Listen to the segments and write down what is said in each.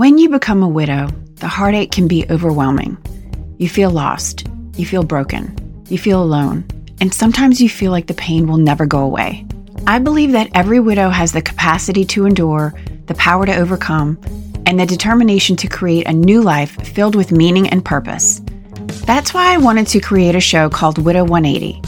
When you become a widow, the heartache can be overwhelming. You feel lost, you feel broken, you feel alone, and sometimes you feel like the pain will never go away. I believe that every widow has the capacity to endure, the power to overcome, and the determination to create a new life filled with meaning and purpose. That's why I wanted to create a show called Widow 180.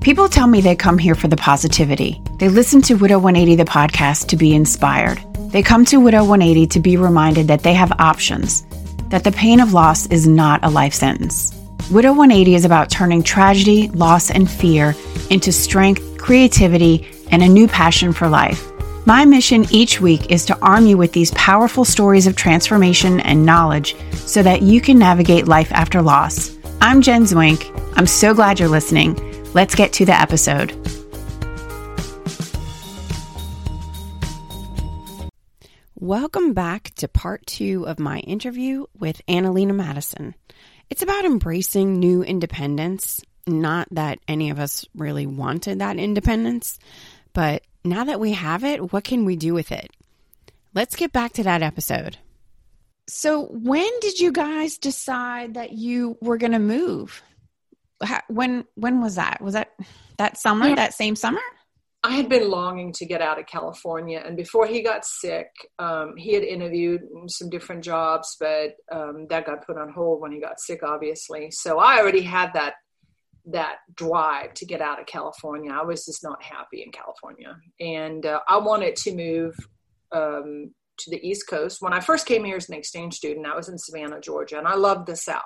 People tell me they come here for the positivity. They listen to Widow 180, the podcast, to be inspired. They come to Widow 180 to be reminded that they have options, that the pain of loss is not a life sentence. Widow 180 is about turning tragedy, loss, and fear into strength, creativity, and a new passion for life. My mission each week is to arm you with these powerful stories of transformation and knowledge so that you can navigate life after loss. I'm Jen Zwink. I'm so glad you're listening. Let's get to the episode. Welcome back to part two of my interview with AnneLena Mattison. It's about embracing new independence. Not that any of us really wanted that independence, but now that we have it, what can we do with it? Let's get back to that episode. So, when did you guys decide that you were going to move? when when was that? Was that that summer? That same summer? I had been longing to get out of California, and before he got sick, um, he had interviewed some different jobs, but um, that got put on hold when he got sick, obviously. So I already had that that drive to get out of California. I was just not happy in California, and uh, I wanted to move um, to the East Coast. When I first came here as an exchange student, I was in Savannah, Georgia, and I loved the South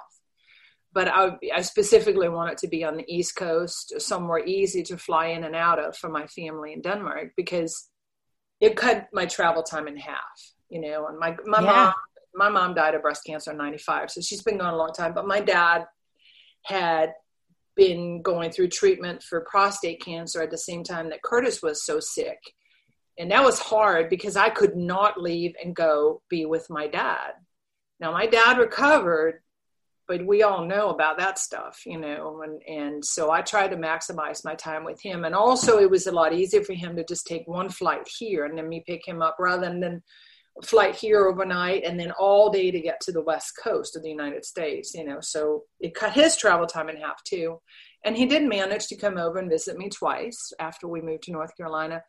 but I, I, specifically it to be on the East Coast, somewhere easy to fly in and out of for my family in Denmark because it cut my travel time in half. You know, and my my yeah. mom my mom died of breast cancer in '95, so she's been gone a long time. But my dad had been going through treatment for prostate cancer at the same time that Curtis was so sick. And that was hard because I could not leave and go be with my dad. Now, my dad recovered, but we all know about that stuff, you know, and, and so I tried to maximize my time with him. And also it was a lot easier for him to just take one flight here and then me pick him up rather than flight here overnight and then all day to get to the west coast of the United States, you know. So it cut his travel time in half too. And he did manage to come over and visit me twice after we moved to North Carolina.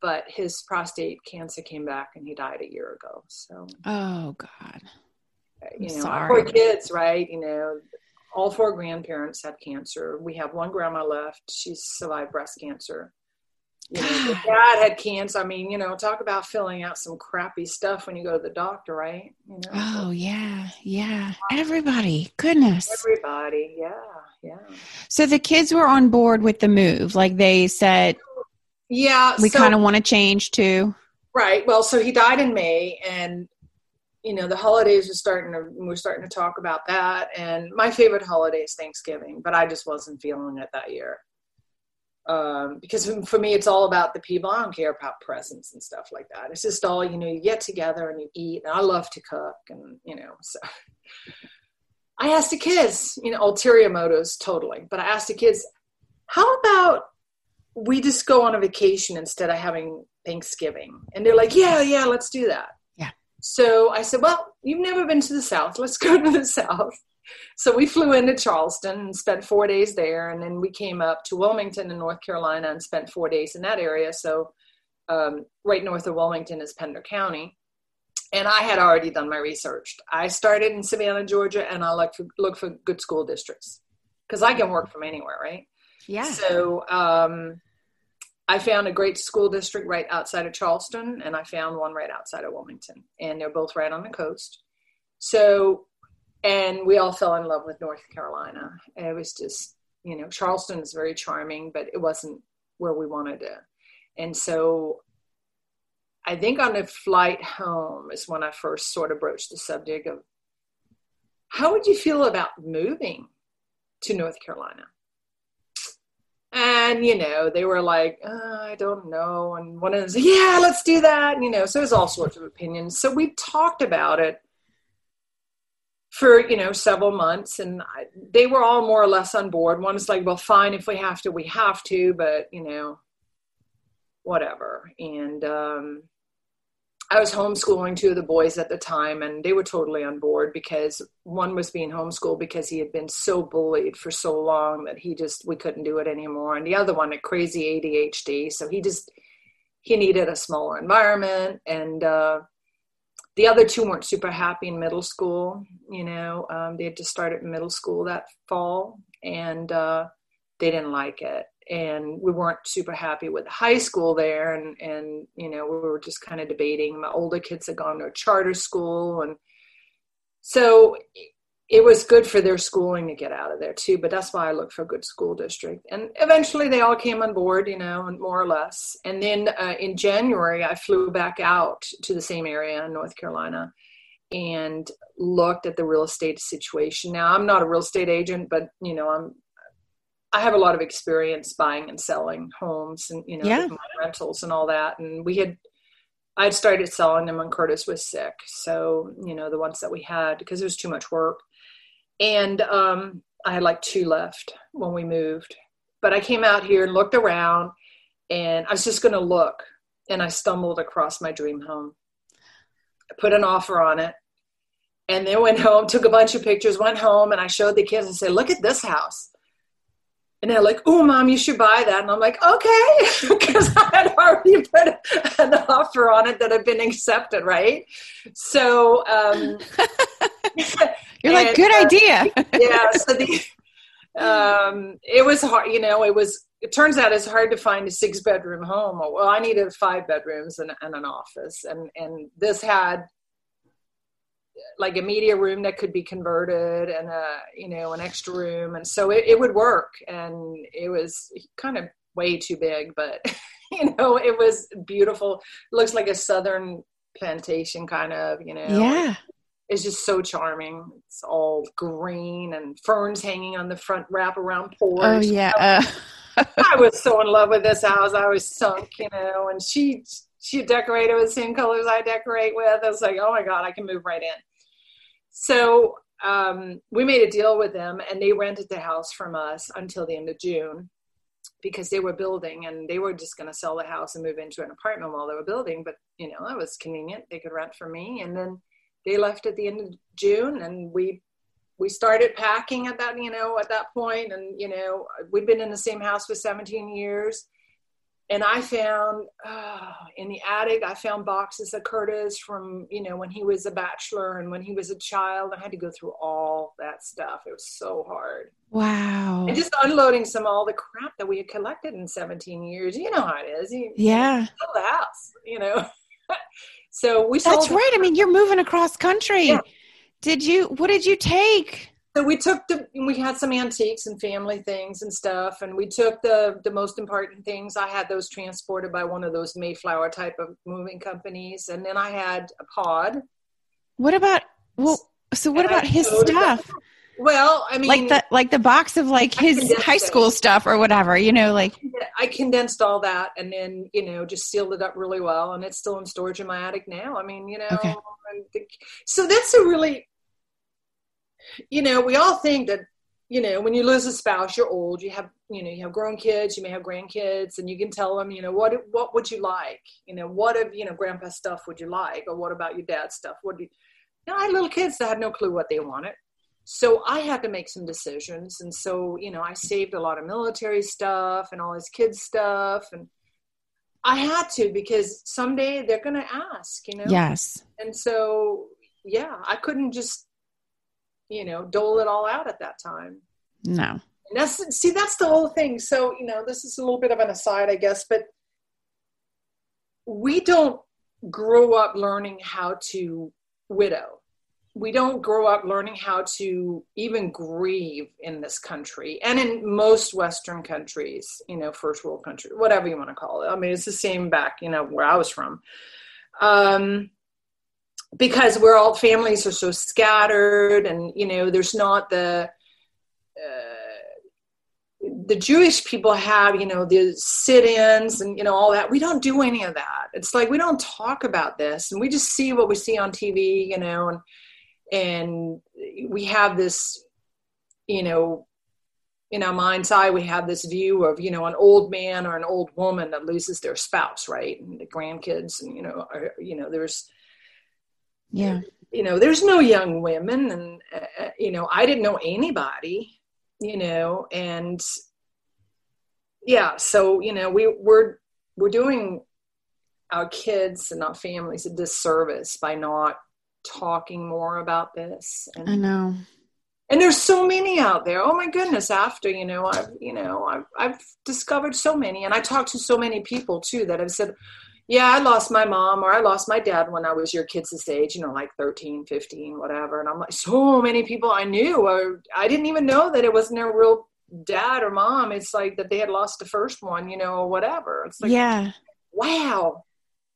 But his prostate cancer came back and he died a year ago. So Oh God Uh, you know, our four kids, right? You know, all four grandparents had cancer. We have one grandma left. She survived breast cancer. You know, dad had cancer. I mean, you know, talk about filling out some crappy stuff when you go to the doctor, right? You know, oh yeah, yeah. Everybody, goodness. Everybody, yeah, yeah. So the kids were on board with the move. Like they said, yeah, we so, kind of want to change too. Right. Well, so he died in May, and you know the holidays are starting to we're starting to talk about that. And my favorite holiday is thanksgiving but i just wasn't feeling it that year. Um, because for me it's all about the people. I don't care about presents and stuff like that. It's just all you know you get together and you eat. And i love to cook and you know so. I asked the kids you know ulterior motives totally. But i asked the kids how about we just go on a vacation instead of having thanksgiving? And they're like yeah yeah let's do that so I said, Well, you've never been to the South. Let's go to the South. So we flew into Charleston and spent four days there. And then we came up to Wilmington in North Carolina and spent four days in that area. So um, right north of Wilmington is Pender County. And I had already done my research. I started in Savannah, Georgia, and I look for, look for good school districts because I can work from anywhere, right? Yeah. So um, I found a great school district right outside of Charleston, and I found one right outside of Wilmington, and they're both right on the coast. So, and we all fell in love with North Carolina. And it was just, you know, Charleston is very charming, but it wasn't where we wanted to. And so, I think on the flight home is when I first sort of broached the subject of how would you feel about moving to North Carolina? And you know they were like uh, i don't know. And one of them said yeah let's do that and, you know so there's all sorts of opinions. So we talked about it for you know several months and I, they were all more or less on board. One was like well fine if we have to we have to but you know whatever. And um I was homeschooling two of the boys at the time, and they were totally on board because one was being homeschooled because he had been so bullied for so long that he just we couldn't do it anymore, and the other one had crazy ADHD, so he just he needed a smaller environment, and uh, the other two weren't super happy in middle school. You know, um, they had just started middle school that fall, and uh, they didn't like it and we weren't super happy with the high school there. And and you know we were just kind of debating. My older kids had gone to a charter school and so it was good for their schooling to get out of there too but that's why i looked for a good school district. And eventually they all came on board you know more or less. And then uh, in january i flew back out to the same area in north carolina and looked at the real estate situation. Now i'm not a real estate agent but you know i'm I have a lot of experience buying and selling homes and you know yeah. rentals and all that. And we had I had started selling them when Curtis was sick. So, you know, the ones that we had because it was too much work. And um, I had like two left when we moved. But I came out here and looked around and I was just going to look. And I stumbled across my dream home. I put an offer on it. And then went home, took a bunch of pictures, went home, and I showed the kids and said, Look at this house. And they're like, "Oh, mom, you should buy that." And I'm like, "Okay," because I had already put an offer on it that had been accepted, right? So um, you're like, "Good uh, idea." yeah. So the um, it was hard. You know, it was. It turns out it's hard to find a six bedroom home. Well, I needed five bedrooms and, and an office, and and this had like a media room that could be converted and a you know an extra room. And so it, it would work. And it was kind of way too big but you know it was beautiful. It looks like a southern plantation kind of you know. Yeah. It's just so charming. It's all green and ferns hanging on the front wraparound porch. Oh yeah. Uh. i was so in love with this house. I was sunk you know. And she she decorated with the same colors I decorate with. I was like, oh my God, I can move right in. So um, we made a deal with them and they rented the house from us until the end of June because they were building and they were just going to sell the house and move into an apartment while they were building. But, you know, that was convenient. They could rent from me. And then they left at the end of June and we we started packing at that you know at that point and you know we'd been in the same house for 17 years and I found uh, in the attic, I found boxes of Curtis from, you know, when he was a bachelor and when he was a child. I had to go through all that stuff. It was so hard. Wow. And just unloading some all the crap that we had collected in 17 years. You know how it is. You, yeah. You the house, you know. so we sold. That's right. I mean, you're moving across country. Yeah. Did you, what did you take? So we took the we had some antiques and family things and stuff and we took the the most important things. I had those transported by one of those mayflower type of moving companies and then i had a pod. What about well so what and about I his stuff? Well i mean like the like the box of like his high school it. stuff or whatever you know like i condensed all that and then you know just sealed it up really well and it's still in storage in my attic now. I mean you know okay. so that's a really you know, we all think that, you know, when you lose a spouse, you're old, you have, you know, you have grown kids, you may have grandkids, and you can tell them, you know, what what would you like? You know, what of, you know, grandpa's stuff would you like? Or what about your dad's stuff? What do you, you know, I had little kids that had no clue what they wanted. So I had to make some decisions. And so, you know, I saved a lot of military stuff and all his kids' stuff. And I had to because someday they're going to ask, you know? Yes. And so, yeah, I couldn't just you know, dole it all out at that time. No. And that's see, that's the whole thing. So, you know, this is a little bit of an aside, I guess, but we don't grow up learning how to widow. We don't grow up learning how to even grieve in this country and in most Western countries, you know, first world country, whatever you want to call it. I mean, it's the same back, you know, where I was from. Um, because we're all families are so scattered and you know there's not the uh, the jewish people have you know the sit-ins and you know all that we don't do any of that it's like we don't talk about this and we just see what we see on tv you know and and we have this you know in our mind's eye, we have this view of, you know, an old man or an old woman that loses their spouse, right? And the grandkids, and, you know, are, you know, there's, yeah, you know, there's no young women. And, uh, you know, I didn't know anybody, you know, and yeah, so, you know, we, we're, we're doing our kids and our families a disservice by not talking more about this. And, I know and there's so many out there oh my goodness after you know i've you know I've, I've discovered so many and i talked to so many people too that have said yeah i lost my mom or i lost my dad when i was your kids' this age you know like 13 15 whatever. And i'm like so many people i knew or i didn't even know that it wasn't their real dad or mom. It's like that they had lost the first one you know or whatever. It's like yeah. wow.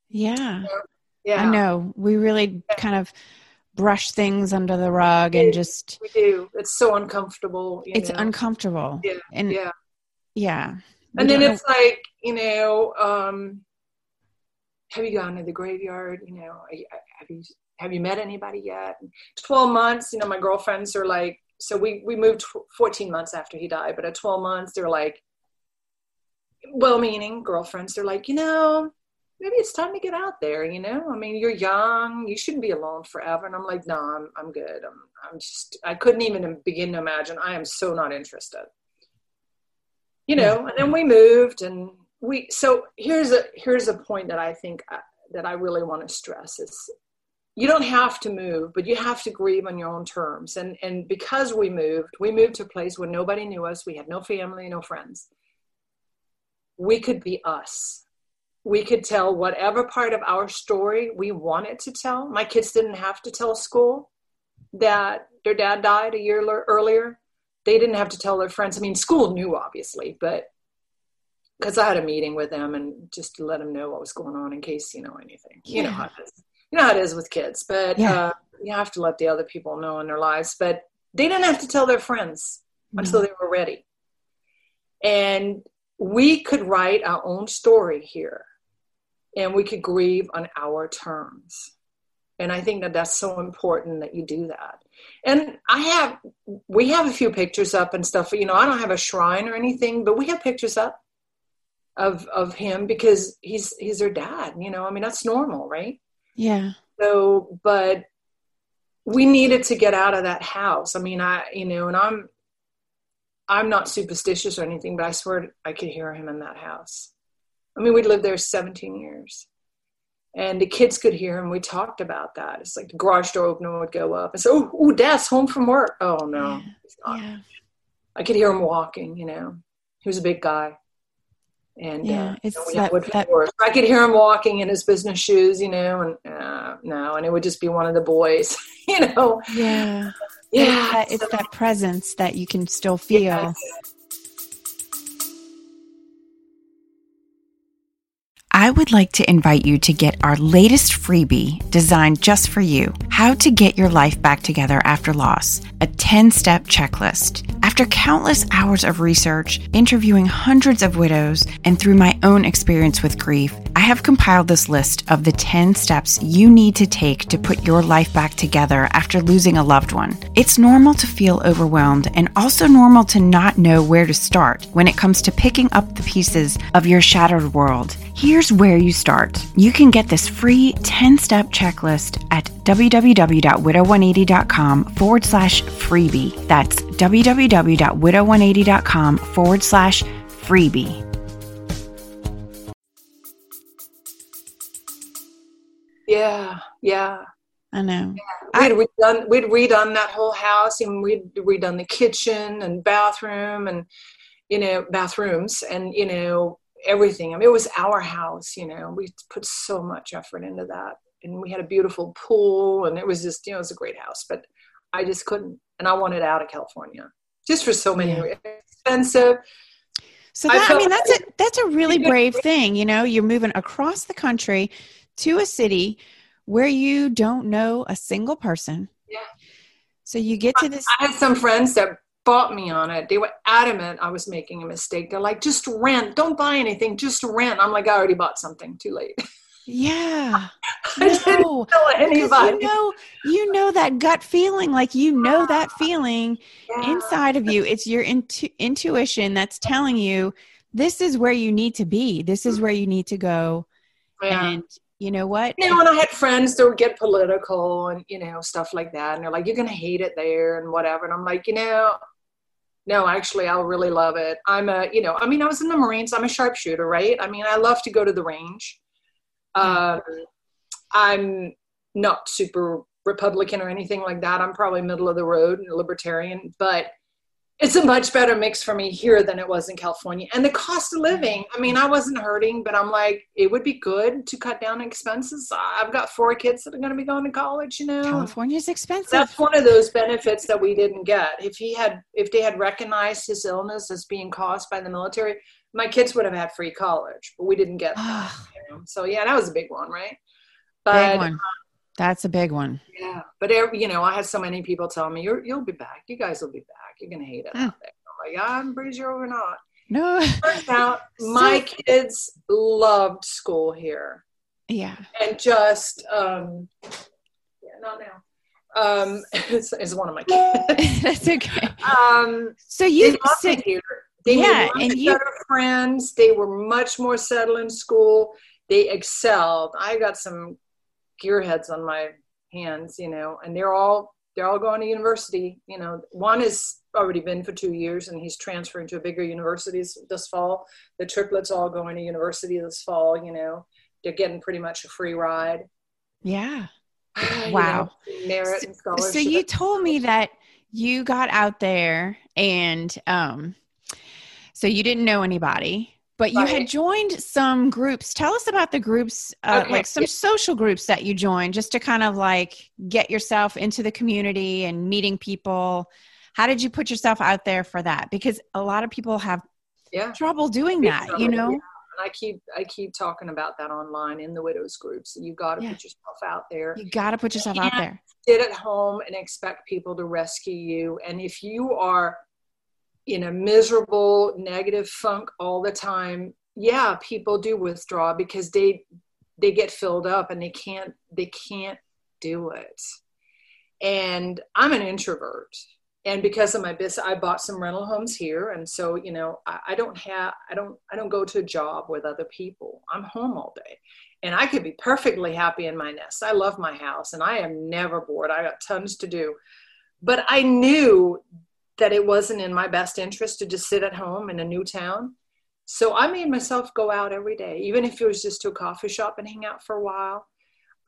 Yeah. You know? yeah. I know. We really kind of brush things under the rug and just we do. It's so uncomfortable it's know? uncomfortable. Yeah. And yeah. yeah and then it's like you know um have you gone to the graveyard? You know have you have you met anybody yet? 12 months you know my girlfriends are like so we we moved 14 months after he died but at 12 months they're like well-meaning girlfriends they're like you know maybe it's time to get out there you know? I mean you're young you shouldn't be alone forever. And i'm like no i'm, I'm good. I'm, I'm just i couldn't even begin to imagine. I am so not interested. You know hmm. and then we moved and we so here's a here's a point that i think uh, that i really want to stress is you don't have to move but you have to grieve on your own terms and and because we moved we moved to a place where nobody knew us we had no family no friends we could be us we could tell whatever part of our story we wanted to tell. My kids didn't have to tell school that their dad died a year earlier. They didn't have to tell their friends. I mean, school knew, obviously, but because I had a meeting with them and just to let them know what was going on in case you know anything. Yeah. You know how it is. You know how it is with kids, but yeah. uh, you have to let the other people know in their lives. But they didn't have to tell their friends mm-hmm. until they were ready. And we could write our own story here and we could grieve on our terms. And I think that that's so important that you do that. And I have, we have a few pictures up and stuff. You know, I don't have a shrine or anything, but we have pictures up of of him because he's he's their dad. You know, I mean that's normal, right? Yeah. So, but we needed to get out of that house. I mean, I you know, and I'm I'm not superstitious or anything, but I swear I could hear him in that house. I mean, we'd lived there 17 years. And the kids could hear him. We talked about that. It's like the garage door opener would go up and say, Oh, ooh, Dad's home from work. Oh, no. Yeah. yeah. I could hear him walking, you know. He was a big guy. And yeah, uh, it's you know, that, that... I could hear him walking in his business shoes, you know, and uh, no, and it would just be one of the boys, you know. Yeah. Yeah. It's that, it's so, that presence that you can still feel. Yeah. I would like to invite you to get our latest freebie designed just for you How to Get Your Life Back Together After Loss, a 10 step checklist. After countless hours of research, interviewing hundreds of widows, and through my own experience with grief, I have compiled this list of the 10 steps you need to take to put your life back together after losing a loved one. It's normal to feel overwhelmed and also normal to not know where to start when it comes to picking up the pieces of your shattered world. Here's where you start. You can get this free 10 step checklist at www.widow180.com forward slash freebie. That's www.widow180.com forward slash freebie. Yeah, yeah. I know. Yeah. We'd redone we'd redone that whole house and we'd redone the kitchen and bathroom and you know bathrooms and you know everything. I mean, it was our house. You know, we put so much effort into that, and we had a beautiful pool, and it was just you know it was a great house. But I just couldn't, and I wanted out of California just for so many yeah. expensive. So that, I, I mean, that's a that's a really brave thing. You know, you're moving across the country to a city where you don't know a single person. Yeah. So you get to this. I had some friends that bought me on it. They were adamant I was making a mistake. They're like, just rent. Don't buy anything. Just rent. I'm like, I already bought something. Too late. Yeah. I didn't No, tell because anybody. you know you know that gut feeling like you know that feeling Yeah. inside of you it's your intu- intuition that's telling you this is where you need to be this is mm-hmm. where you need to go Yeah. and you know what you know, and I had friends that would get political and you know stuff like that, and they're like, "You're gonna hate it there" and whatever, and I'm like, you know, no, actually, I'll really love it. I'm a, you know, I mean, I was in the Marines. I'm a sharpshooter, right? I mean, I love to go to the range. Um, I'm not super Republican or anything like that. I'm probably middle of the road and libertarian, but it's a much better mix for me here than it was in California. And the cost of living, I mean, I wasn't hurting, but I'm like, it would be good to cut down expenses. I've got four kids that are going to be going to college, you know. california's expensive That's one of those benefits that we didn't get. If he had, if they had recognized his illness as being caused by the military, my kids would have had free college, but we didn't get that. You know? So yeah, that was a big one, right? big But one that's a big one yeah, but every, you know, I had so many people tell me, "You're, you'll be back. You guys will be back. You're gonna hate it out there." I'm like, "I'm pretty sure we're not." no Turns out, my kids loved school here, yeah and just um, yeah, not now. Um, it's, it's one of my kids. that's okay um, so you so, here. They Yeah, and you- better friends. They were much more settled in school. They excelled. I got some gearheads on my hands, you know, and they're all they're all going to university. You know, one has already been for two years, and he's transferring to a bigger university this fall. The triplets all going to university this fall. You know, they're getting pretty much a free ride. yeah You Wow. know, merit and scholarship. so you told me that you got out there and um so you didn't know anybody but you had joined some groups tell us about the groups uh, Okay. like some social groups that you joined just to kind of like get yourself into the community and meeting people how did you put yourself out there for that because a lot of people have yeah. trouble doing that trouble, you know yeah. And I keep I keep talking about that online in the widows groups. You got to Yeah. put yourself out there. you got to put yourself out there Sit at home and expect people to rescue you. And if you are in a miserable, negative funk all the time, yeah, people do withdraw because they they get filled up and they can't they can't do it. And I'm an introvert. And because of my business, I bought some rental homes here. And so, you know, I, I don't have, I don't, I don't go to a job with other people. I'm home all day and I could be perfectly happy in my nest. I love my house and I am never bored. I got tons to do. But I knew that it wasn't in my best interest to just sit at home in a new town. So I made myself go out every day, even if it was just to a coffee shop and hang out for a while.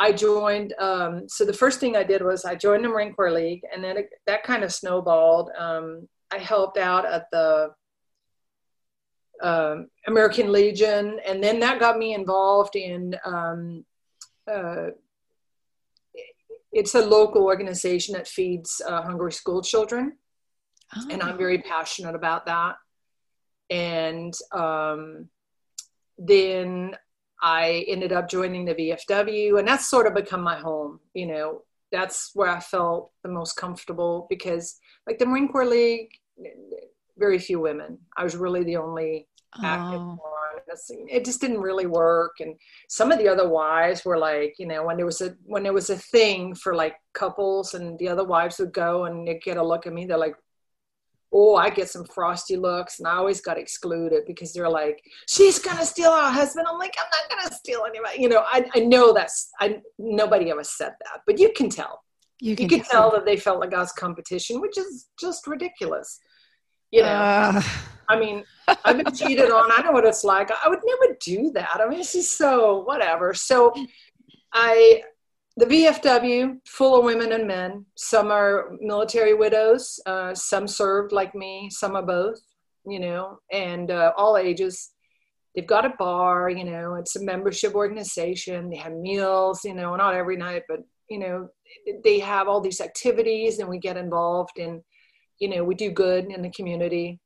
I joined. Um, so the first thing I did was I joined the Marine Corps League, and then it, that kind of snowballed. Um, I helped out at the um, American Legion, and then that got me involved in. Um, uh, it's a local organization that feeds uh, hungry school children, and I'm very passionate about that. And um, then I ended up joining the VFW, and that's sort of become my home. You know, that's where I felt the most comfortable because, like the Marine Corps League, very few women. I was really the only active Oh. one. It just didn't really work. And some of the other wives were like, you know, when there was a when there was a thing for like couples, and the other wives would go and they'd get a look at me. They're like, oh, I get some frosty looks, and I always got excluded because they're like, she's gonna steal our husband. I'm like, I'm not gonna steal anybody. You know, I, I know that's I nobody ever said that, but you can tell. you You can, can tell that they felt like I was competition, which is just ridiculous. You know, Uh, I mean, I've been cheated on. I know what it's like. I would never do that. I mean, it's just so whatever. So I the VFW, full of women and men. Some are military widows. Uh, some served like me. Some are both. You know, and uh, all ages. They've got a bar. You know, it's a membership organization. They have meals. You know, not every night, but you know, they have all these activities, and we get involved in. You know, we do good in the community,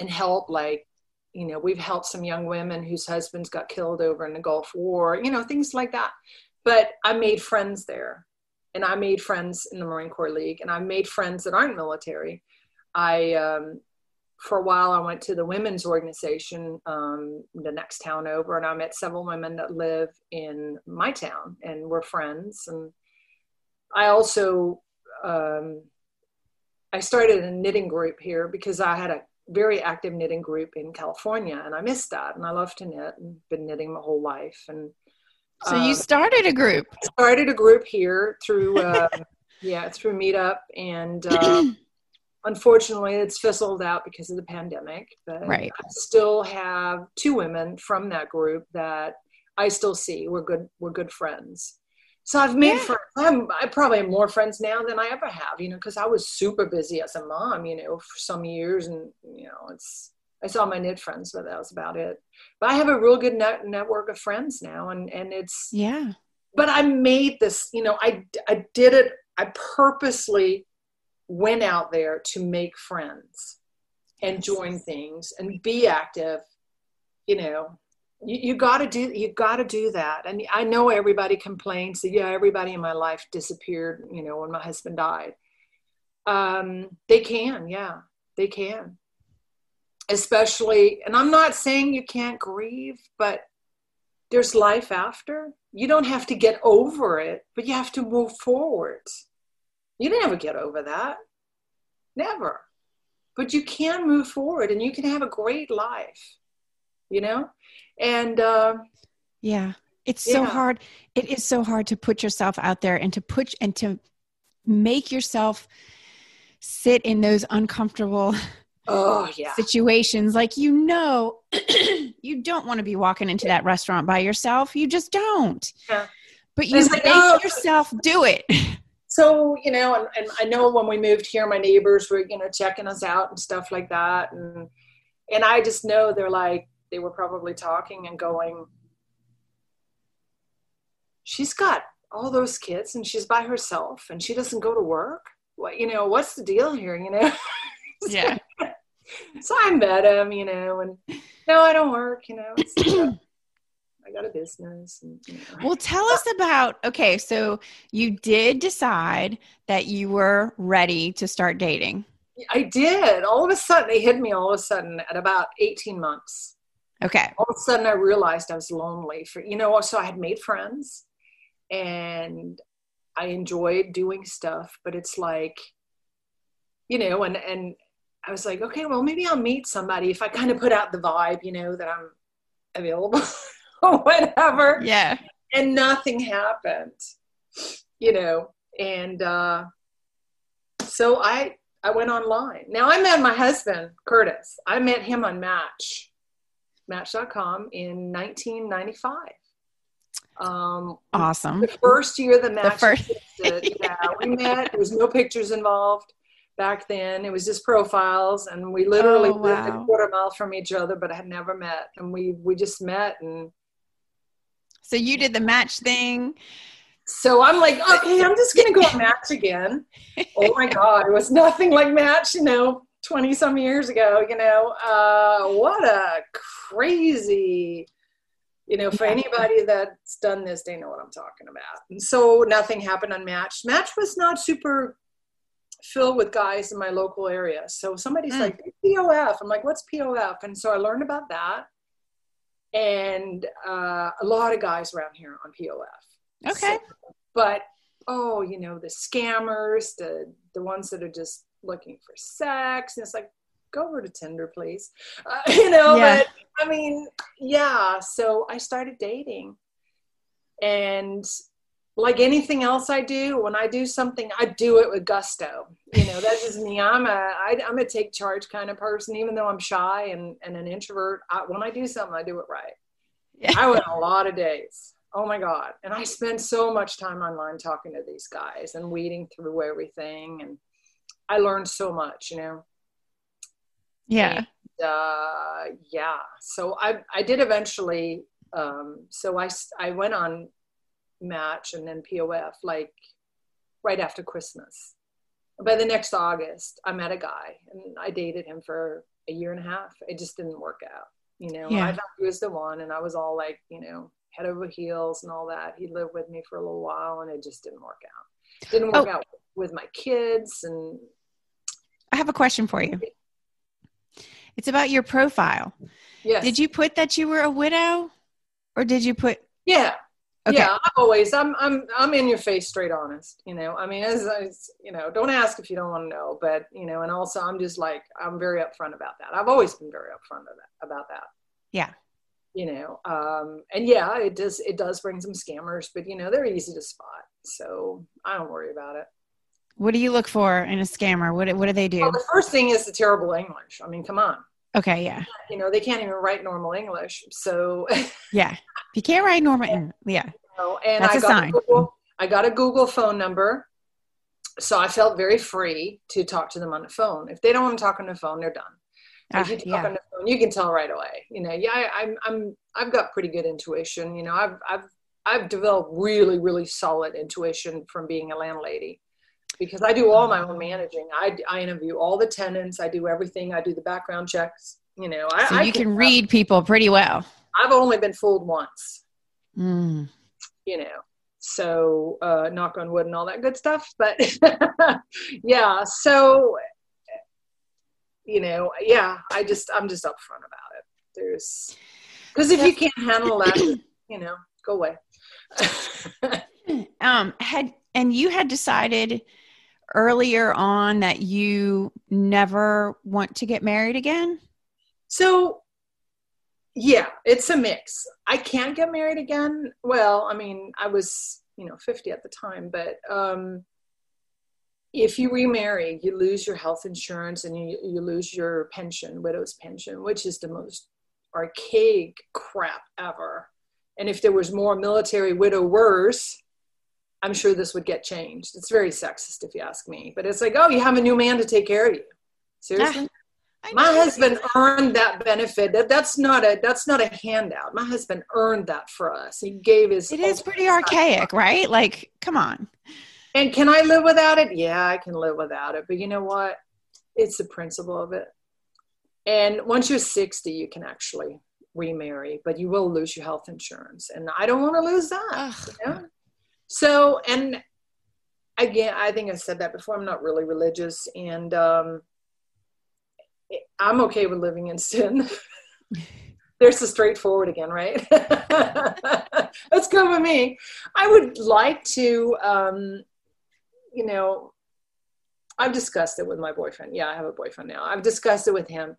and help. Like, you know, we've helped some young women whose husbands got killed over in the Gulf War. You know, things like that but I made friends there, and I made friends in the Marine Corps League, and I made friends that aren't military. I um, for a while, I went to the women's organization, um, the next town over, and I met several women that live in my town, and we're friends. And I also um, I started a knitting group here because I had a very active knitting group in California, and I missed that. And I love to knit and been knitting my whole life. And so you um, started a group. Started a group here through uh, yeah through Meetup, and uh, unfortunately it's fizzled out because of the pandemic. But right. I still have two women from that group that I still see. We're good. We're good friends. So I've made yeah. friends. I'm, I probably have more friends now than I ever have, you know, because I was super busy as a mom, you know, for some years, and you know, it's I saw my knit friends, but that was about it. But I have a real good net, network of friends now, and and it's yeah. But I made this, you know, I I did it. I purposely went out there to make friends and join things and be active, you know, you, you got to do you got to do that and i know everybody complains that yeah everybody in my life disappeared you know when my husband died um, they can yeah they can especially and i'm not saying you can't grieve but there's life after. You don't have to get over it but you have to move forward. You never get over that. Never. But you can move forward and you can have a great life you know? And uh, yeah. It's so yeah. hard. It is so hard to put yourself out there and to put and to make yourself sit in those uncomfortable oh yeah situations like you know you don't want to be walking into that restaurant by yourself you just don't yeah. but you make oh. yourself do it so you know and, and i know when we moved here my neighbors were you know checking us out and stuff like that and and i just know they're like they were probably talking and going, she's got all those kids and she's by herself and she doesn't go to work. What, you know, what's the deal here, you know? Yeah. so I met him, you know, and no, I don't work, you know. Uh, I got a business. And, you know. Well, tell us about okay. So you did decide that you were ready to start dating. I did. All of a sudden, they hit me all of a sudden at about 18 months. Okay. All of a sudden, I realized I was lonely. For you know, so I had made friends, and I enjoyed doing stuff. But it's like, you know, and and I was like, okay, well, maybe I'll meet somebody if I kind of put out the vibe, you know, that I'm available or whatever. Yeah. And nothing happened, you know, and uh, so I I went online. Now I met my husband Curtis. I met him on Match Match.com in 1995. Um, awesome. The first year the match the first- existed, yeah, we met. There was no pictures involved back then. It was just profiles, and we literally oh, wow. lived a quarter mile from each other, but I had never met. And we we just met, and so you did the match thing. So I'm like, okay, I'm just gonna go on Match again. oh my god, it was nothing like Match, you know. 20 some years ago, you know, uh, what a crazy, you know, for anybody that's done this, they know what I'm talking about. And so nothing happened on Match. Match was not super filled with guys in my local area. So somebody's mm. like, POF. I'm like, what's POF? And so I learned about that. And uh, a lot of guys around here on POF. Okay. So, but oh, you know, the scammers, the the ones that are just looking for sex. And it's like, go over to Tinder, please. Uh, you know, yeah. but I mean, yeah. So I started dating. And like anything else I do, when I do something, I do it with gusto. You know, that's just me. I'm a, I, I'm a take charge kind of person, even though I'm shy and, and an introvert. I, when I do something, I do it right. Yeah. I went a lot of days. Oh my God. And I spend so much time online talking to these guys and weeding through everything. And I learned so much, you know. Yeah. And, uh, yeah. So I I did eventually. Um, so I I went on Match and then POF like right after Christmas. By the next August, I met a guy and I dated him for a year and a half. It just didn't work out. You know, yeah. I thought he was the one, and I was all like, you know, head over heels and all that. He lived with me for a little while, and it just didn't work out. Didn't work oh. out with my kids, and I have a question for you. It's about your profile. Yes. Did you put that you were a widow, or did you put? Yeah. Okay. Yeah, I've always I'm I'm I'm in your face, straight honest. You know, I mean, as, as you know, don't ask if you don't want to know. But you know, and also I'm just like I'm very upfront about that. I've always been very upfront that, about that. Yeah. You know, um, and yeah, it does it does bring some scammers, but you know they're easy to spot, so I don't worry about it. What do you look for in a scammer? What what do they do? Well, the first thing is the terrible English. I mean, come on. Okay, yeah, You know, they can't even write normal English, so yeah. If you can't write normal, yeah, know, and That's I a got sign. Google, I got a Google phone number, so I felt very free to talk to them on the phone. If they don't want to talk on the phone, they're done. Ah, if you talk yeah. on the phone, you can tell right away. You know, yeah, I, I'm, I'm, I've got pretty good intuition. You know, I've, I've, I've developed really, really solid intuition from being a landlady because I do all my own managing. I, I interview all the tenants. I do everything. I do the background checks. You know, I, So I you can read people pretty well. I've only been fooled once. Mm. you know so uh knock on wood and all that good stuff but yeah so you know yeah i just i'm just upfront about it there's because if you can't handle that you know go away Um, had and you had decided earlier on that you never want to get married again. so yeah it's a mix. I can't get married again. Well i mean i was you know 50 at the time but um if you remarry you lose your health insurance and you, you lose your pension widow's pension which is the most archaic crap ever. And if there was more military widowers i'm sure this would get changed. It's very sexist if you ask me. But it's like oh you have a new man to take care of you. Seriously? Ah, I my husband earned that benefit. That, that's not a that's not a handout. My husband earned that for us. He gave his It is pretty archaic, right? Like, come on. and can i live without it? Yeah i can live without it. But you know what? It's the principle of it. And once you're 60 you can actually remarry but you will lose your health insurance. And i don't want to lose that you know? So and again i think i said that before i'm not really religious and um i'm okay with living in sin. There's the straightforward again right? That's good with me. I would like to um you know i've discussed it with my boyfriend. Yeah i have a boyfriend now. I've discussed it with him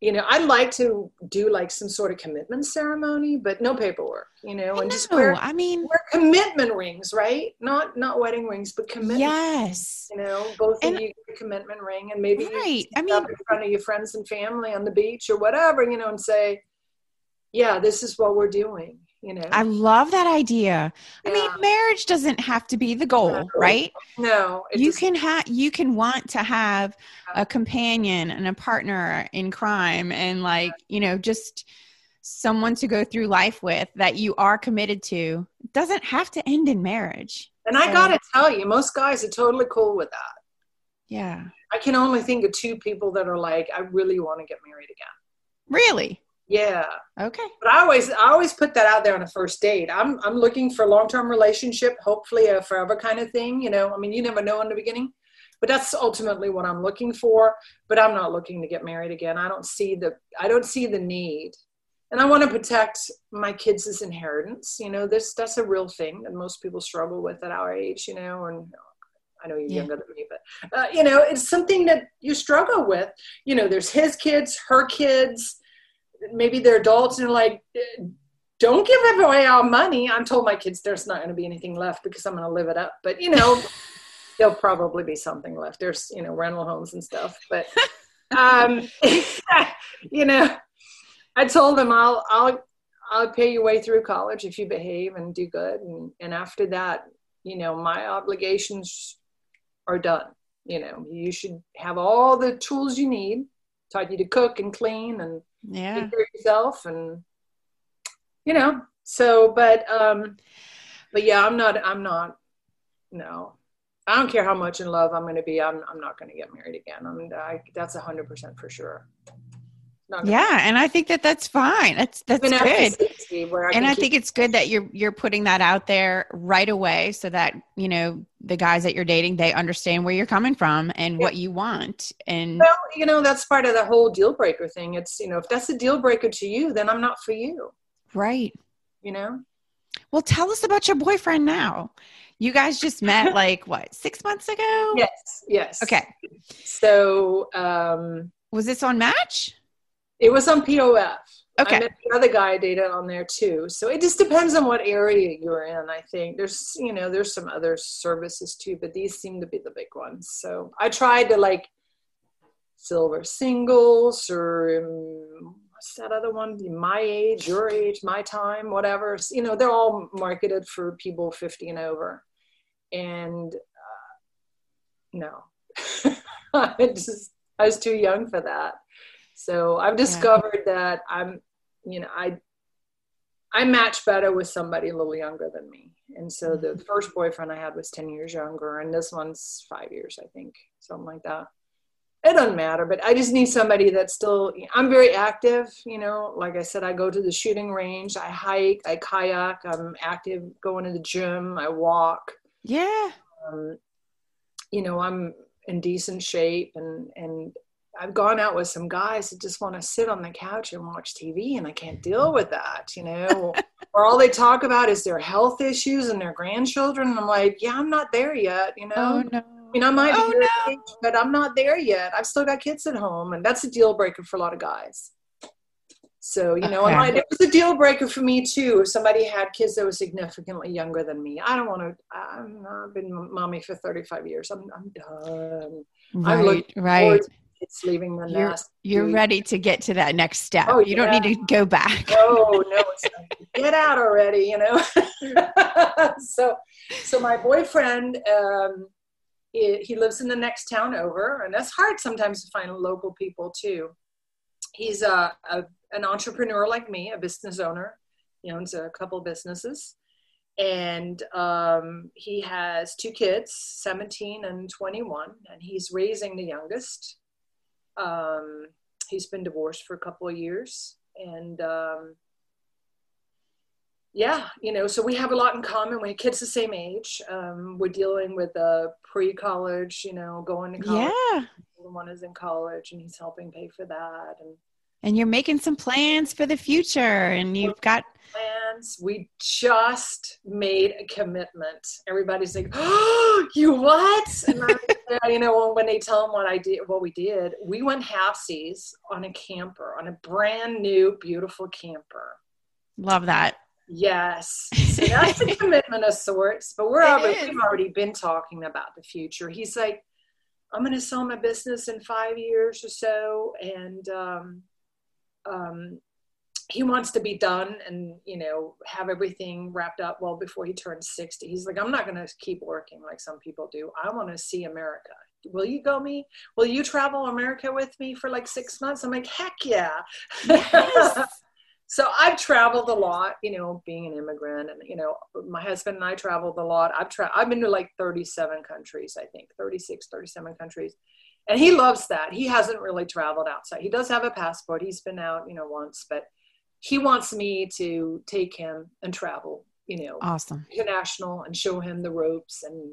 you know i'd like to do like some sort of commitment ceremony but no paperwork you know and just wear I mean, wear commitment rings, right? Not not wedding rings, but commitment. yes. You know, both And- of you get a commitment ring, and maybe Right. I mean, in front of your friends and family on the beach or whatever, you know, and say, "Yeah, this is what we're doing." You know, I love that idea. I mean, marriage doesn't have to be the goal, No. right? no, you can have you can want to have a companion and a partner in crime and like you know just someone to go through life with that you are committed to It doesn't have to end in marriage And I gotta tell you, most guys are totally cool with that. yeah I can only think of two people that are like, "I really want to get married again." really Yeah, okay but I always I always put that out there on a first date. I'm I'm looking for a long term relationship, hopefully a forever kind of thing. You know, I mean, you never know in the beginning, but that's ultimately what I'm looking for. But I'm not looking to get married again. I don't see the I don't see the need, and I want to protect my kids' inheritance. You know, this that's a real thing that most people struggle with at our age. You know, and I know you're Yeah. younger than me, but uh, you know, it's something that you struggle with. You know, there's his kids, her kids maybe they're adults and they're like, don't give away our money. I'm told my kids there's not going to be anything left because I'm going to live it up. But you know, there'll probably be something left. There's you know rental homes and stuff. But um, you know, I told them I'll I'll I'll pay your way through college if you behave and do good. And and after that, you know, my obligations are done. You know, you should have all the tools you need. Taught you to cook and clean and yeah. Of yourself and you know so but um but yeah i'm not i'm not no. I don't care how much in love i'm going to be i'm, I'm not going to get married again. I'm I, that's a hundred percent for sure yeah, and I think that that's fine. That's that's good. I and I think it's good that you're you're putting that out there right away, so that you know the guys that you're dating they understand where you're coming from and yeah. what you want. And well, you know that's part of the whole deal breaker thing. It's you know if that's a deal breaker to you, then I'm not for you. Right. You know. Well, tell us about your boyfriend now. You guys just met like what six months ago? Yes. Yes. Okay. So. um was this on Match? It was on POF. Okay. I met the other guy I dated on there too. So it just depends on what area you're in. I think there's, you know, there's some other services too, but these seem to be the big ones. So I tried to like silver singles or um, what's that other one? My age, your age, my time, whatever. You know, they're all marketed for people 50 and over. And uh, no, I just, I was too young for that. So I've discovered yeah. that I'm, you know, I I match better with somebody a little younger than me. And so the mm-hmm. first boyfriend I had was 10 years younger, and this one's five years, I think, something like that. It doesn't matter, but I just need somebody that's still, I'm very active. You know, like I said, I go to the shooting range, I hike, I kayak, I'm active going to the gym, I walk. Yeah. Um, you know, I'm in decent shape and, and I've gone out with some guys that just want to sit on the couch and watch TV, and I can't deal mm-hmm. with that, you know. or all they talk about is their health issues and their grandchildren. And I'm like, yeah, I'm not there yet, you know. Oh, no. I mean, I might oh, be no. age, but I'm not there yet. I've still got kids at home, and that's a deal breaker for a lot of guys. So, you know, okay. it was a deal breaker for me too. If somebody had kids that were significantly younger than me, I don't want to. I've been mommy for 35 years. I'm, I'm done. Right, I'm right it's leaving the you're, nest. You're ready to get to that next step. Oh, you yeah. don't need to go back. No, no, get out already, you know. so, so my boyfriend, um, he, he lives in the next town over, and that's hard sometimes to find local people too. He's a, a an entrepreneur like me, a business owner. He owns a couple businesses and um, he has two kids 17 and 21 and he's raising the youngest um, he's been divorced for a couple of years, and um, yeah, you know, so we have a lot in common. We have kids the same age. Um, we're dealing with a pre-college, you know, going to college. Yeah, one is in college, and he's helping pay for that, and and you're making some plans for the future and you've got plans we just made a commitment everybody's like oh you what and I, you know when they tell them what i did what we did we went half seas on a camper on a brand new beautiful camper. Love that. Yes. So that's a commitment of sorts but we're already, we've already been talking about the future. He's like i'm going to sell my business in five years or so and um, um, he wants to be done and you know have everything wrapped up well before he turns 60 he's like i'm not going to keep working like some people do i want to see america will you go me will you travel america with me for like six months i'm like heck yeah yes. so i've traveled a lot you know being an immigrant and you know my husband and i traveled a lot i've tra- i've been to like 37 countries i think 36 37 countries and he loves that. He hasn't really traveled outside. He does have a passport. He's been out, you know, once, but he wants me to take him and travel, you know, awesome international and show him the ropes. And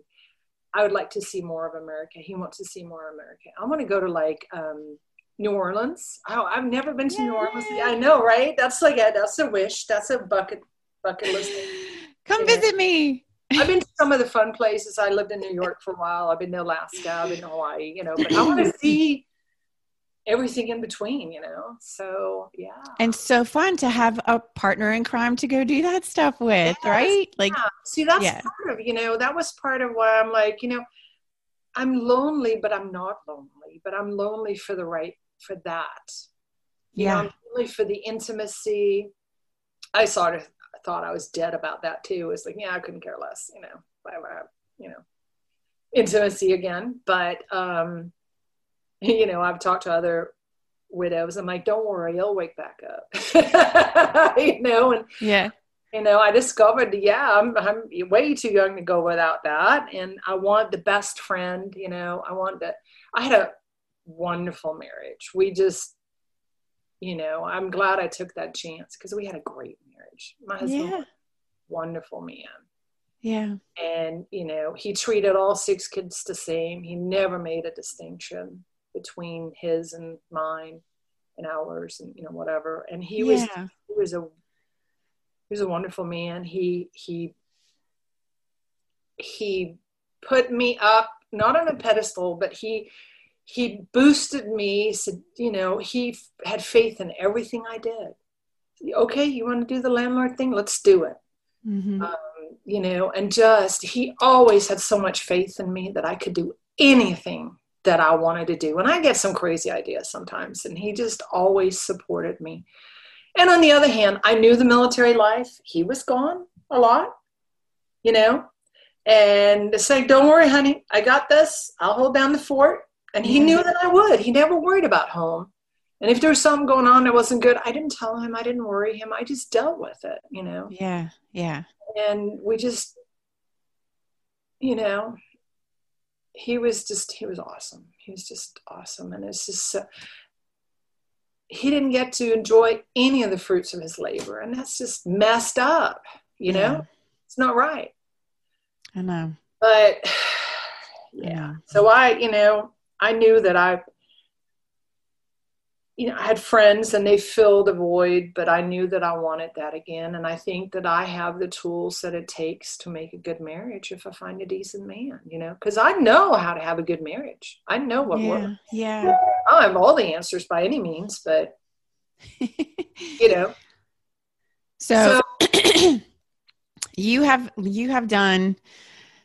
I would like to see more of America. He wants to see more America. I want to go to like um, New Orleans. Oh, I've never been to Yay. New Orleans. I know, right? That's like a that's a wish. That's a bucket bucket list. Come visit me. I've been to some of the fun places. I lived in New York for a while. I've been to Alaska. I've been to Hawaii. You know, but I want to see everything in between. You know, so yeah. And so fun to have a partner in crime to go do that stuff with, yes, right? Like, yeah. see, that's yeah. part of you know that was part of why I'm like, you know, I'm lonely, but I'm not lonely. But I'm lonely for the right for that. You yeah. know, I'm lonely for the intimacy. I sort of thought I was dead about that too. It's like, yeah, I couldn't care less, you know, whatever, you know, intimacy again. But, um, you know, I've talked to other widows. I'm like, don't worry, you'll wake back up, you know, and yeah, you know, I discovered, yeah, I'm, I'm way too young to go without that. And I want the best friend, you know, I want that. I had a wonderful marriage. We just, you know, I'm glad I took that chance because we had a great marriage. My husband, yeah. wonderful man. Yeah. And, you know, he treated all six kids the same. He never made a distinction between his and mine and ours and, you know, whatever. And he was, he was a, he was a wonderful man. He, he, he put me up, not on a pedestal, but he, he boosted me said you know he had faith in everything i did okay you want to do the landlord thing let's do it mm-hmm. um, you know and just he always had so much faith in me that i could do anything that i wanted to do and i get some crazy ideas sometimes and he just always supported me and on the other hand i knew the military life he was gone a lot you know and to say don't worry honey i got this i'll hold down the fort and he knew that I would. He never worried about home. And if there was something going on that wasn't good, I didn't tell him. I didn't worry him. I just dealt with it, you know? Yeah, yeah. And we just, you know, he was just, he was awesome. He was just awesome. And it's just, uh, he didn't get to enjoy any of the fruits of his labor. And that's just messed up, you know? Yeah. It's not right. I know. But yeah. So I, you know, I knew that I, you know, I had friends and they filled a void, but I knew that I wanted that again. And I think that I have the tools that it takes to make a good marriage if I find a decent man, you know, because I know how to have a good marriage. I know what yeah, works. Yeah. I don't have all the answers by any means, but, you know. So, so you have, you have done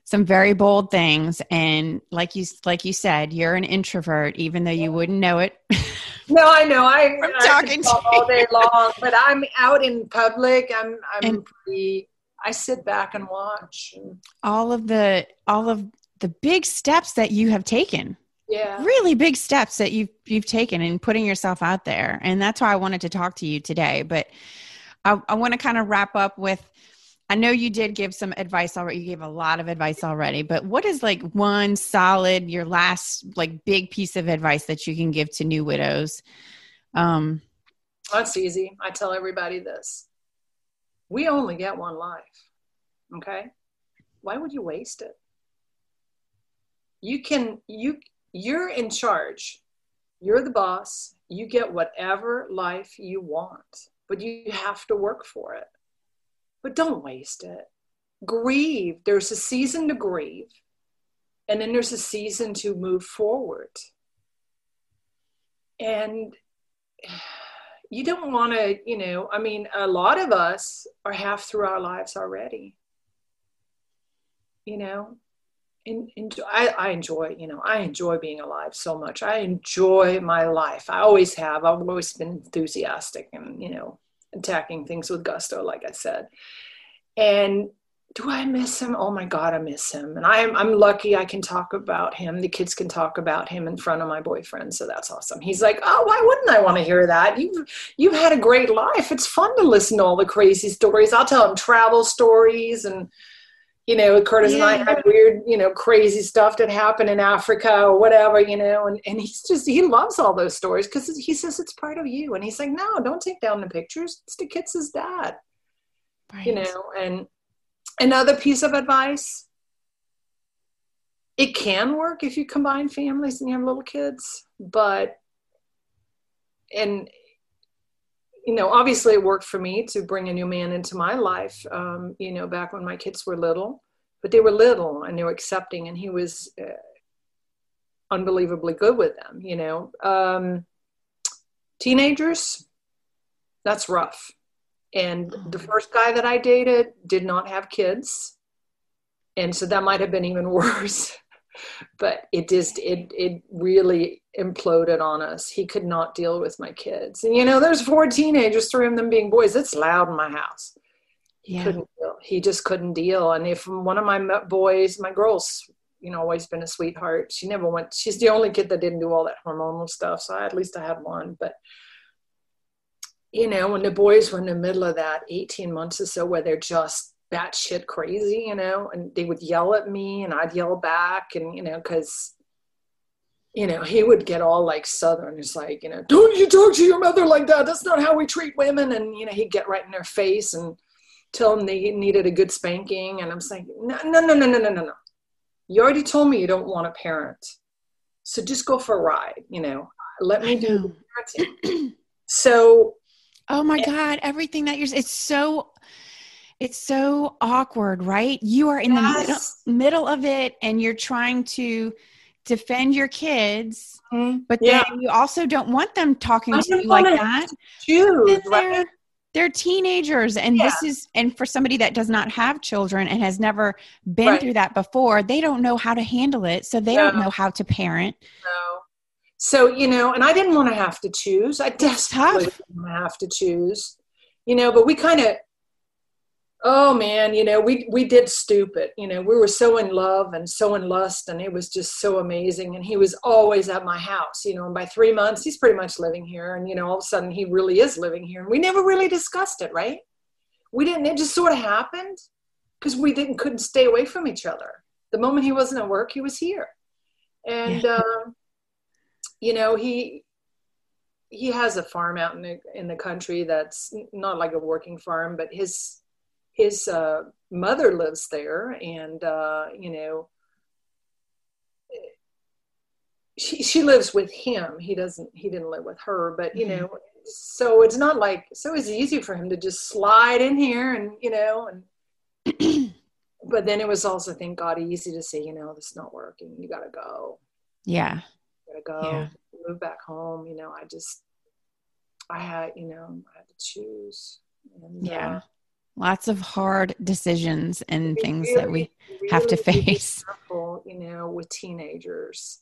some very bold things and like you like you said you're an introvert even though you wouldn't know it no i know. I, i'm I talking to all day long but i'm out in public. I'm i'm and pretty i sit back and watch all of the all of the big steps that you have taken. Yeah. Really big steps that you've you've taken in putting yourself out there. And that's why i wanted to talk to you today. But i, I want to kind of wrap up with I know you did give some advice already. You gave a lot of advice already, but what is like one solid, your last like big piece of advice that you can give to new widows? Um, That's easy. I tell everybody this we only get one life. Okay. Why would you waste it? You can, you, you're in charge. You're the boss. You get whatever life you want, but you have to work for it but don't waste it. Grieve. There's a season to grieve, and then there's a season to move forward. And you don't want to, you know, I mean, a lot of us are half through our lives already. You know, and, enjoy, I, I enjoy, you know, I enjoy being alive so much. I enjoy my life. I always have. I've always been enthusiastic and, you know, attacking things with gusto, like I said. And do I miss him? Oh my God, I miss him. And I'm, I'm lucky I can talk about him. The kids can talk about him in front of my boyfriend. So that's awesome. He's like, oh, why wouldn't I want to hear that? You've, you've had a great life. It's fun to listen to all the crazy stories. I'll tell him travel stories and, you know, Curtis yeah. and I had weird, you know, crazy stuff that happened in Africa or whatever, you know, and, and he's just, he loves all those stories because he says it's part of you. And he's like, no, don't take down the pictures. It's the kid's dad right. you know and another piece of advice it can work if you combine families and you have little kids but and you know obviously it worked for me to bring a new man into my life um, you know back when my kids were little but they were little and they were accepting and he was uh, unbelievably good with them you know um, teenagers that's rough and the first guy that I dated did not have kids. And so that might have been even worse. but it just it it really imploded on us. He could not deal with my kids. And you know, there's four teenagers, three of them being boys. It's loud in my house. He yeah. couldn't deal. He just couldn't deal. And if one of my boys, my girls, you know, always been a sweetheart. She never went. She's the only kid that didn't do all that hormonal stuff. So I, at least I had one. But you know, when the boys were in the middle of that 18 months or so where they're just batshit crazy, you know, and they would yell at me and I'd yell back and, you know, cause you know, he would get all like Southern. He's like, you know, don't you talk to your mother like that. That's not how we treat women. And, you know, he'd get right in their face and tell them they needed a good spanking. And I'm saying, no, no, no, no, no, no, no. You already told me you don't want a parent. So just go for a ride, you know, let me do parenting. so. Oh my God. Everything that you're, it's so, it's so awkward, right? You are in yes. the middle, middle of it and you're trying to, defend your kids, mm-hmm. but yeah. then you also don't want them talking to you like that. Choose, they're, they're teenagers, and yeah. this is and for somebody that does not have children and has never been right. through that before, they don't know how to handle it, so they no. don't know how to parent. No. So you know, and I didn't want to have to choose. I desperately didn't have to choose. You know, but we kind of oh man you know we we did stupid you know we were so in love and so in lust and it was just so amazing and he was always at my house you know and by three months he's pretty much living here and you know all of a sudden he really is living here and we never really discussed it right we didn't it just sort of happened because we didn't couldn't stay away from each other the moment he wasn't at work he was here and yeah. uh, you know he he has a farm out in the in the country that's not like a working farm but his his uh, mother lives there, and uh, you know, she she lives with him. He doesn't. He didn't live with her, but you mm-hmm. know, so it's not like so it's easy for him to just slide in here, and you know, and. but then it was also, thank God, easy to say, you know, this is not working. You got to go. Yeah. You got to go. Yeah. Move back home. You know, I just, I had, you know, I had to choose. And, yeah. Uh, lots of hard decisions and things really, that we really have to face. careful you know with teenagers.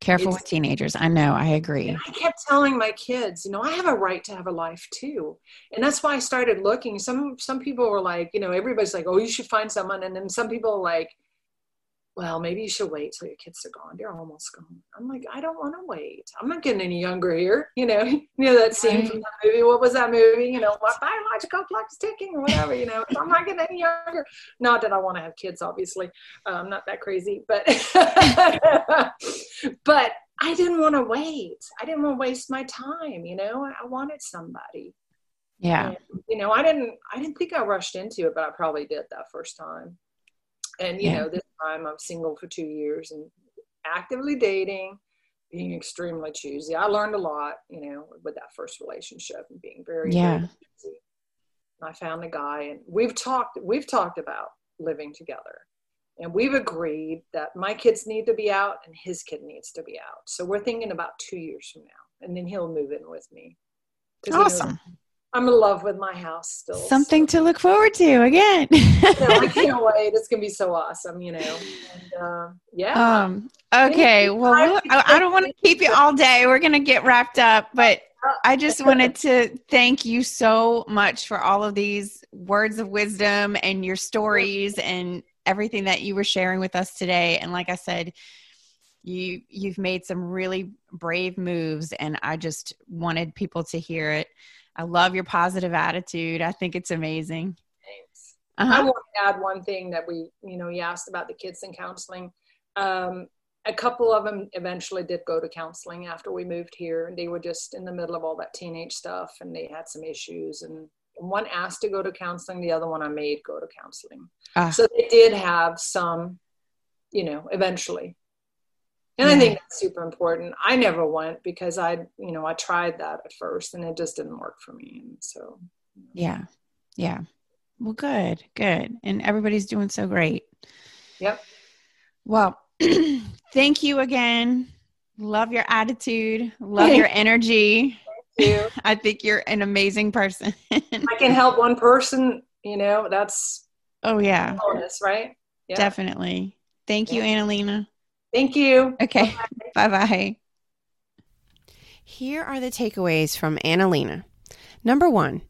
Careful it's, with teenagers. I know. I agree. I kept telling my kids you know i have a right to have a life too. And that's why i started looking. Some some people were like you know everybody's like oh you should find someone. And then some people like well, maybe you should wait till your kids are gone. They're almost gone. I'm like, I don't want to wait. I'm not getting any younger here. You know, you know that scene from that movie. What was that movie? You know, my biological clock is ticking or whatever. You know, I'm not getting any younger. Not that I want to have kids, obviously. Uh, I'm not that crazy, but but I didn't want to wait. I didn't want to waste my time. You know, I wanted somebody. Yeah. And, you know, I didn't. I didn't think I rushed into it, but I probably did that first time. And you yeah. know, this time I'm single for two years and actively dating, being extremely choosy. I learned a lot, you know, with that first relationship and being very, yeah. Very choosy. I found a guy and we've talked we've talked about living together. And we've agreed that my kids need to be out and his kid needs to be out. So we're thinking about two years from now. And then he'll move in with me. Awesome. I'm in love with my house still. Something so. to look forward to again. no, I can't wait. It's gonna be so awesome, you know. And, uh, yeah. Um, okay. Well, I, I don't want to keep you all day. We're gonna get wrapped up, but I just wanted to thank you so much for all of these words of wisdom and your stories and everything that you were sharing with us today. And like I said, you you've made some really brave moves, and I just wanted people to hear it. I love your positive attitude. I think it's amazing. Thanks. Uh-huh. I want to add one thing that we, you know, you asked about the kids in counseling. Um, a couple of them eventually did go to counseling after we moved here. They were just in the middle of all that teenage stuff and they had some issues. And one asked to go to counseling, the other one I made go to counseling. Uh. So they did have some, you know, eventually and yeah. i think that's super important. I never went because i you know i tried that at first and it just didn't work for me and so yeah. Yeah. Well good good. And everybody's doing so great. Yep. Well thank you again. Love your attitude. Love your energy. You. i think you're an amazing person. I can help one person you know that's oh yeah. bonus, right? Yeah. definitely. Thank you yeah. AnneLena Thank you. Okay. Bye bye. Here are the takeaways from AnneLena. Number one,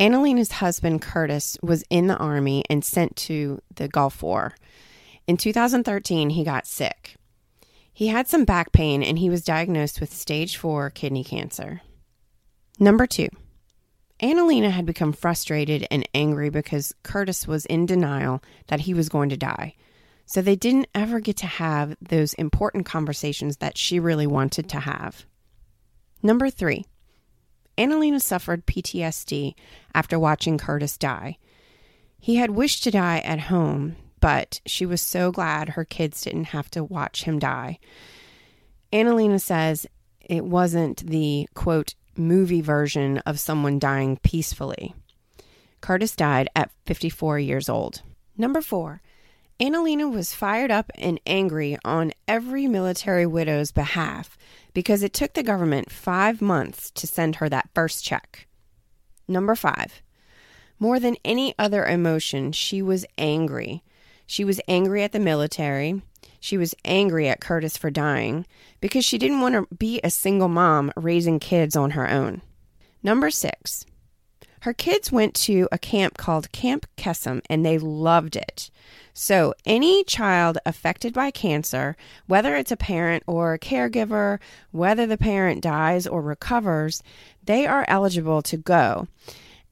AnneLena's husband, Curtis, was in the Army and sent to the Gulf War. In 2013, he got sick. He had some back pain and he was diagnosed with stage four kidney cancer. Number two, AnneLena had become frustrated and angry because Curtis was in denial that he was going to die. So they didn't ever get to have those important conversations that she really wanted to have. Number three, AnneLena suffered PTSD after watching Curtis die. He had wished to die at home, but she was so glad her kids didn't have to watch him die. AnneLena says it wasn't the quote movie version of someone dying peacefully. Curtis died at 54 years old. Number four, AnneLena was fired up and angry on every military widow's behalf because it took the government five months to send her that first check. Number five, more than any other emotion, she was angry. She was angry at the military. She was angry at Curtis for dying because she didn't want to be a single mom raising kids on her own. Number six, her kids went to a camp called Camp Kesem and they loved it. So, any child affected by cancer, whether it's a parent or a caregiver, whether the parent dies or recovers, they are eligible to go.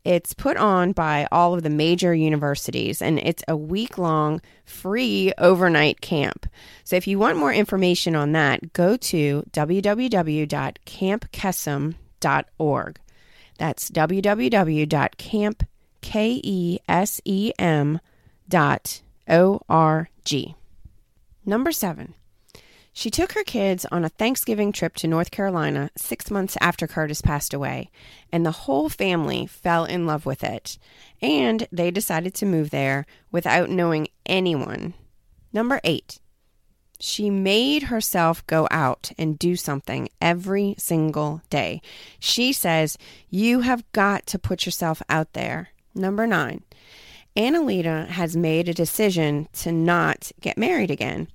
It's put on by all of the major universities and it's a week long free overnight camp. So if you want more information on that, go to www.campkesem.org. That's www.campkesem.org. Number seven, she took her kids on a Thanksgiving trip to North Carolina six months after Curtis passed away, and the whole family fell in love with it, and they decided to move there without knowing anyone. Number eight, she made herself go out and do something every single day. She says, You have got to put yourself out there. Number nine, AnneLena has made a decision to not get married again,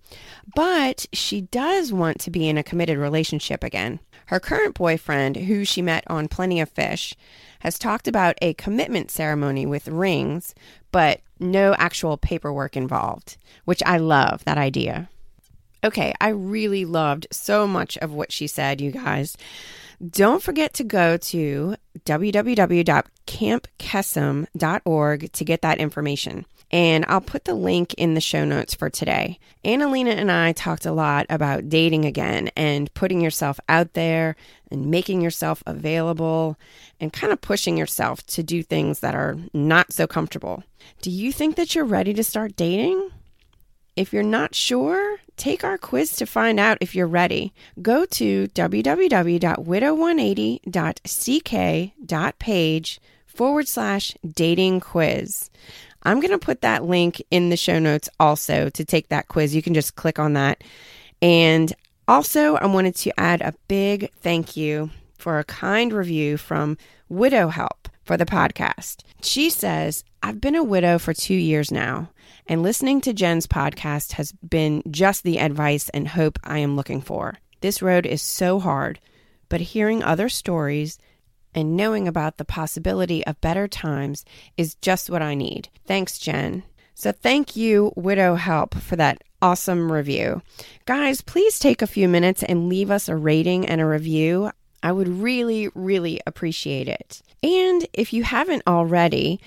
but she does want to be in a committed relationship again. Her current boyfriend, who she met on Plenty of Fish, has talked about a commitment ceremony with rings, but no actual paperwork involved, which I love that idea. Okay, I really loved so much of what she said, you guys. Don't forget to go to www.campkesem.org to get that information. And I'll put the link in the show notes for today. AnneLena and I talked a lot about dating again and putting yourself out there and making yourself available and kind of pushing yourself to do things that are not so comfortable. Do you think that you're ready to start dating? If you're not sure, take our quiz to find out if you're ready. Go to www.widow180.ck.page forward slash dating quiz. I'm going to put that link in the show notes also to take that quiz. You can just click on that. And also, I wanted to add a big thank you for a kind review from Widow Help for the podcast. She says, I've been a widow for two years now. And listening to Jen's podcast has been just the advice and hope I am looking for. This road is so hard, but hearing other stories and knowing about the possibility of better times is just what I need. Thanks, Jen. So, thank you, Widow Help, for that awesome review. Guys, please take a few minutes and leave us a rating and a review. I would really, really appreciate it. And if you haven't already,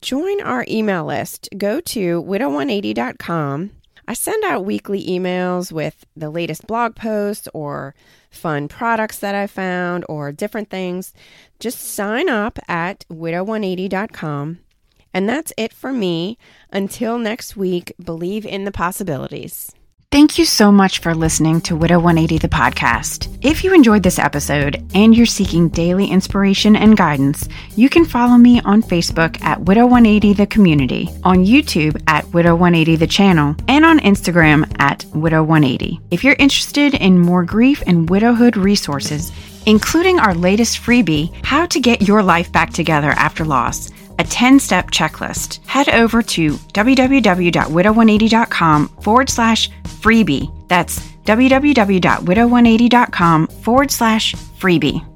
join our email list. Go to widow180.com. I send out weekly emails with the latest blog posts or fun products that I found or different things. Just sign up at widow180.com. And that's it for me. Until next week, believe in the possibilities. Thank you so much for listening to Widow 180 the podcast. If you enjoyed this episode and you're seeking daily inspiration and guidance, you can follow me on Facebook at Widow 180 the community, on YouTube at Widow 180 the channel, and on Instagram at Widow 180. If you're interested in more grief and widowhood resources, including our latest freebie, How to Get Your Life Back Together After Loss, a 10 step checklist, head over to www.widow180.com forward slash freebie. That's www.widow180.com forward slash freebie.